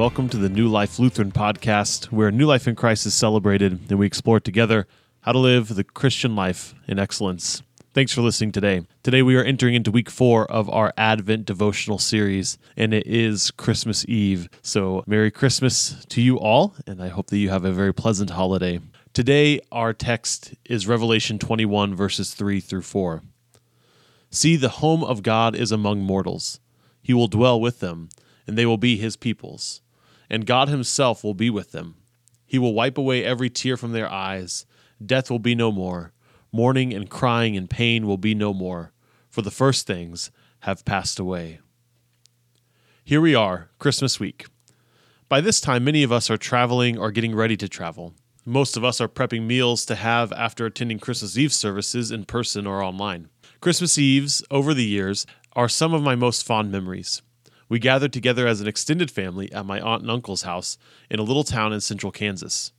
Welcome to the New Life Lutheran podcast, where new life in Christ is celebrated and we explore together how to live the Christian life in excellence. Thanks for listening today. Today, we are entering into week four of our Advent devotional series, and it is Christmas Eve. So, Merry Christmas to you all, and I hope that you have a very pleasant holiday. Today, our text is Revelation 21, verses 3 through 4. See, the home of God is among mortals, He will dwell with them and they will be his peoples. And God himself will be with them. He will wipe away every tear from their eyes. Death will be no more. Mourning and crying and pain will be no more, for the first things have passed away. Here we are, Christmas week. By this time, many of us are traveling or getting ready to travel. Most of us are prepping meals to have after attending Christmas Eve services in person or online. Christmas Eves, over the years, are some of my most fond memories. We gathered together as an extended family at my aunt and uncle's house in a little town in central Kansas.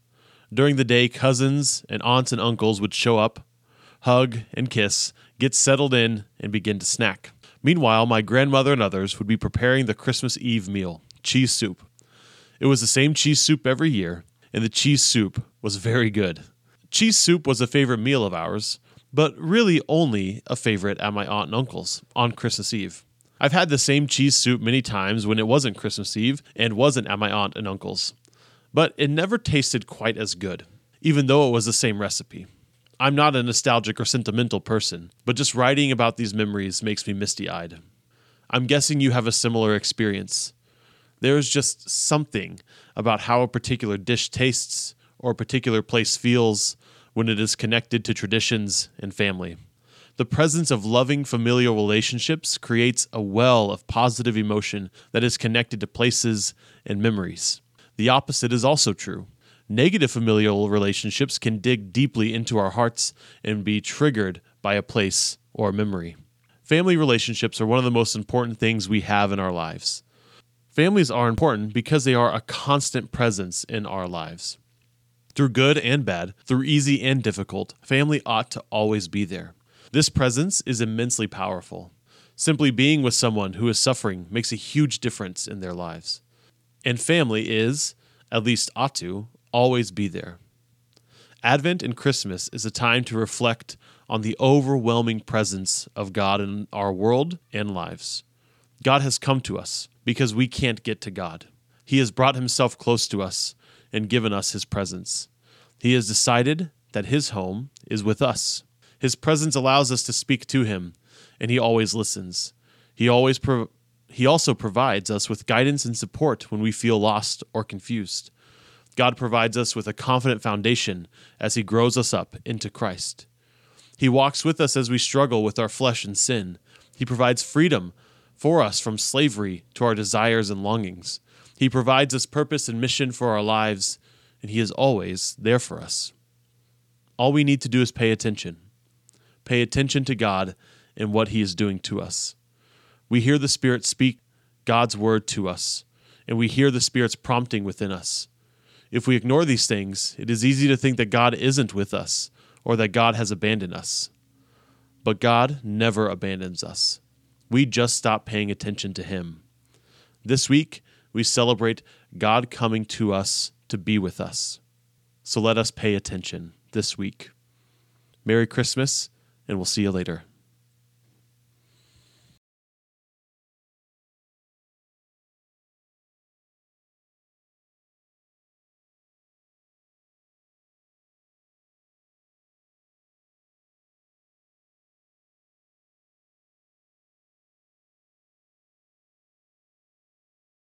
During the day, cousins and aunts and uncles would show up, hug and kiss, get settled in, and begin to snack. Meanwhile, my grandmother and others would be preparing the Christmas Eve meal cheese soup. It was the same cheese soup every year, and the cheese soup was very good. Cheese soup was a favorite meal of ours, but really only a favorite at my aunt and uncle's on Christmas Eve. I've had the same cheese soup many times when it wasn't Christmas Eve and wasn't at my aunt and uncle's, but it never tasted quite as good, even though it was the same recipe. I'm not a nostalgic or sentimental person, but just writing about these memories makes me misty eyed. I'm guessing you have a similar experience. There is just something about how a particular dish tastes or a particular place feels when it is connected to traditions and family. The presence of loving familial relationships creates a well of positive emotion that is connected to places and memories. The opposite is also true. Negative familial relationships can dig deeply into our hearts and be triggered by a place or a memory. Family relationships are one of the most important things we have in our lives. Families are important because they are a constant presence in our lives. Through good and bad, through easy and difficult, family ought to always be there. This presence is immensely powerful. Simply being with someone who is suffering makes a huge difference in their lives. And family is, at least ought to, always be there. Advent and Christmas is a time to reflect on the overwhelming presence of God in our world and lives. God has come to us because we can't get to God. He has brought himself close to us and given us his presence. He has decided that his home is with us. His presence allows us to speak to him, and he always listens. He always pro- he also provides us with guidance and support when we feel lost or confused. God provides us with a confident foundation as he grows us up into Christ. He walks with us as we struggle with our flesh and sin. He provides freedom for us from slavery to our desires and longings. He provides us purpose and mission for our lives, and He is always there for us. All we need to do is pay attention pay attention to God and what He is doing to us. We hear the Spirit speak God's word to us, and we hear the Spirit's prompting within us. If we ignore these things, it is easy to think that God isn't with us or that God has abandoned us. But God never abandons us. We just stop paying attention to Him. This week, we celebrate God coming to us to be with us. So let us pay attention this week. Merry Christmas and we'll see you later.